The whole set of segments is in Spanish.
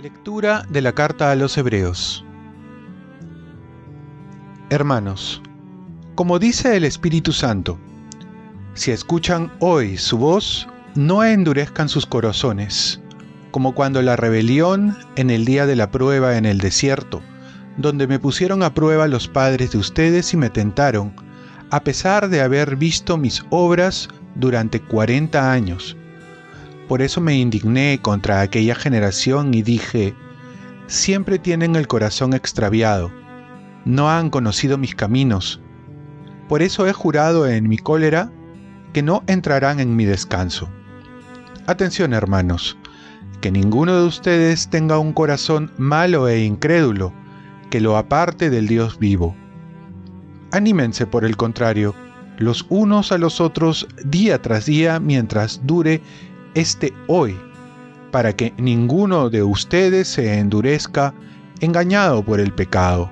Lectura de la carta a los Hebreos. Hermanos, como dice el Espíritu Santo, si escuchan hoy su voz, no endurezcan sus corazones, como cuando la rebelión en el día de la prueba en el desierto, donde me pusieron a prueba los padres de ustedes y me tentaron, a pesar de haber visto mis obras durante cuarenta años por eso me indigné contra aquella generación y dije, siempre tienen el corazón extraviado, no han conocido mis caminos. Por eso he jurado en mi cólera que no entrarán en mi descanso. Atención hermanos, que ninguno de ustedes tenga un corazón malo e incrédulo, que lo aparte del Dios vivo. Anímense por el contrario, los unos a los otros día tras día mientras dure este hoy, para que ninguno de ustedes se endurezca engañado por el pecado.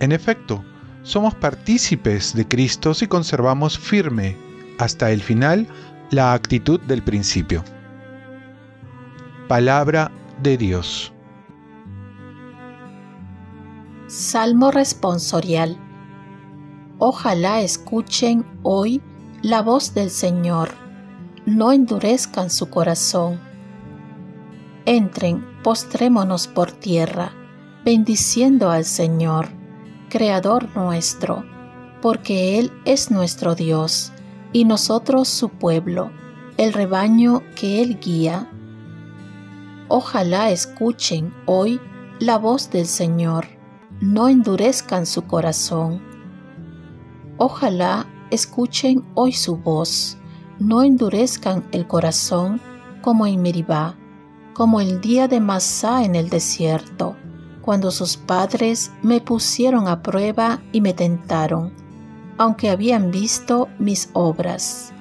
En efecto, somos partícipes de Cristo si conservamos firme hasta el final la actitud del principio. Palabra de Dios. Salmo responsorial. Ojalá escuchen hoy la voz del Señor no endurezcan su corazón. Entren, postrémonos por tierra, bendiciendo al Señor, Creador nuestro, porque Él es nuestro Dios, y nosotros su pueblo, el rebaño que Él guía. Ojalá escuchen hoy la voz del Señor, no endurezcan su corazón. Ojalá escuchen hoy su voz no endurezcan el corazón como en Meribá, como el día de Masá en el desierto, cuando sus padres me pusieron a prueba y me tentaron, aunque habían visto mis obras.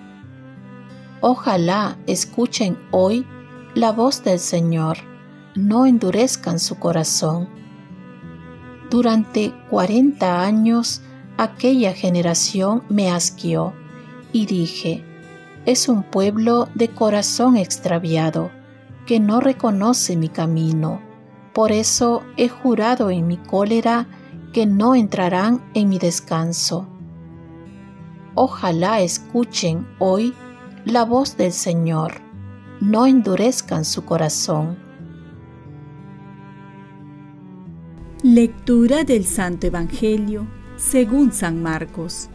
Ojalá escuchen hoy la voz del Señor, no endurezcan su corazón. Durante cuarenta años aquella generación me asqueó y dije, es un pueblo de corazón extraviado, que no reconoce mi camino. Por eso he jurado en mi cólera que no entrarán en mi descanso. Ojalá escuchen hoy la voz del Señor, no endurezcan su corazón. Lectura del Santo Evangelio según San Marcos.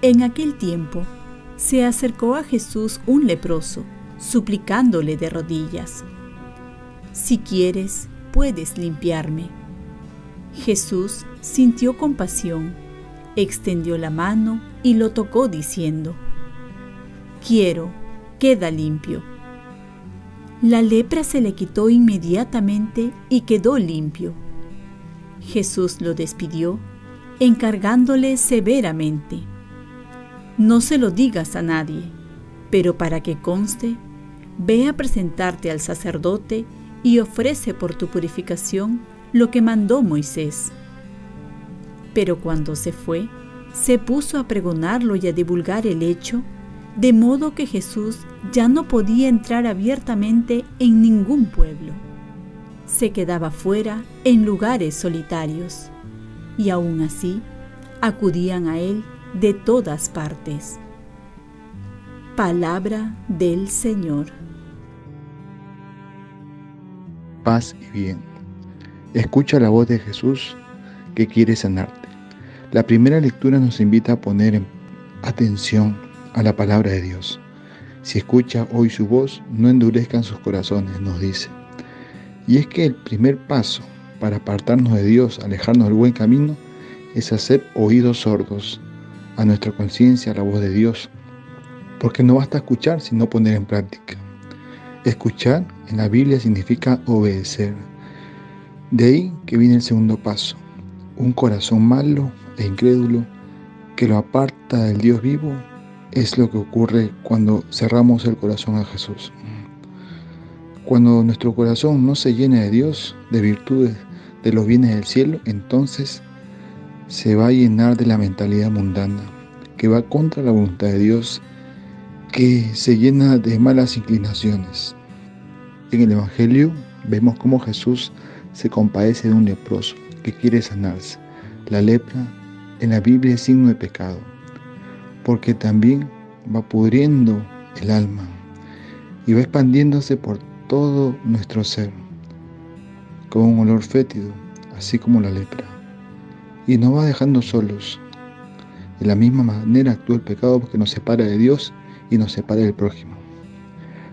En aquel tiempo se acercó a Jesús un leproso, suplicándole de rodillas, Si quieres, puedes limpiarme. Jesús sintió compasión, extendió la mano y lo tocó diciendo, Quiero, queda limpio. La lepra se le quitó inmediatamente y quedó limpio. Jesús lo despidió, encargándole severamente no se lo digas a nadie, pero para que conste, ve a presentarte al sacerdote y ofrece por tu purificación lo que mandó Moisés. Pero cuando se fue, se puso a pregonarlo y a divulgar el hecho, de modo que Jesús ya no podía entrar abiertamente en ningún pueblo. Se quedaba fuera en lugares solitarios, y aún así acudían a él de todas partes. Palabra del Señor. Paz y bien. Escucha la voz de Jesús que quiere sanarte. La primera lectura nos invita a poner atención a la palabra de Dios. Si escucha hoy su voz, no endurezcan sus corazones, nos dice. Y es que el primer paso para apartarnos de Dios, alejarnos del buen camino, es hacer oídos sordos a nuestra conciencia la voz de Dios, porque no basta escuchar sino poner en práctica. Escuchar en la Biblia significa obedecer. De ahí que viene el segundo paso, un corazón malo e incrédulo que lo aparta del Dios vivo es lo que ocurre cuando cerramos el corazón a Jesús. Cuando nuestro corazón no se llena de Dios, de virtudes, de los bienes del cielo, entonces se va a llenar de la mentalidad mundana, que va contra la voluntad de Dios, que se llena de malas inclinaciones. En el Evangelio vemos cómo Jesús se compadece de un leproso que quiere sanarse. La lepra en la Biblia es signo de pecado, porque también va pudriendo el alma y va expandiéndose por todo nuestro ser, con un olor fétido, así como la lepra, y nos va dejando solos. De la misma manera actúa el pecado porque nos separa de Dios y nos separa del prójimo.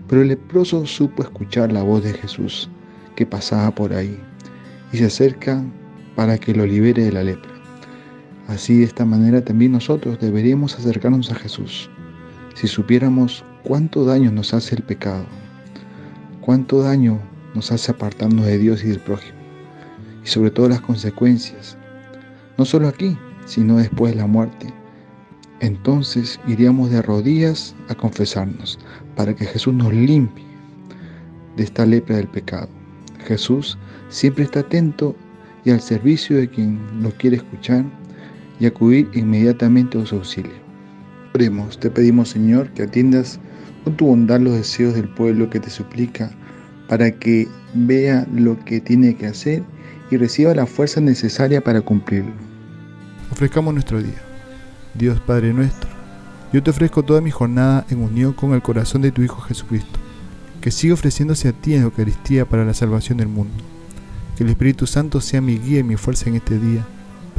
Pero el leproso supo escuchar la voz de Jesús que pasaba por ahí y se acerca para que lo libere de la lepra. Así de esta manera también nosotros deberíamos acercarnos a Jesús. Si supiéramos cuánto daño nos hace el pecado, cuánto daño nos hace apartarnos de Dios y del prójimo, y sobre todo las consecuencias, no solo aquí, sino después de la muerte, entonces iríamos de rodillas a confesarnos para que Jesús nos limpie de esta lepra del pecado. Jesús siempre está atento y al servicio de quien lo quiere escuchar y acudir inmediatamente a su auxilio. Oremos, te pedimos Señor que atiendas con tu bondad los deseos del pueblo que te suplica para que vea lo que tiene que hacer y reciba la fuerza necesaria para cumplirlo. Ofrezcamos nuestro día. Dios Padre nuestro, yo te ofrezco toda mi jornada en unión con el corazón de tu Hijo Jesucristo, que siga ofreciéndose a ti en Eucaristía para la salvación del mundo. Que el Espíritu Santo sea mi guía y mi fuerza en este día,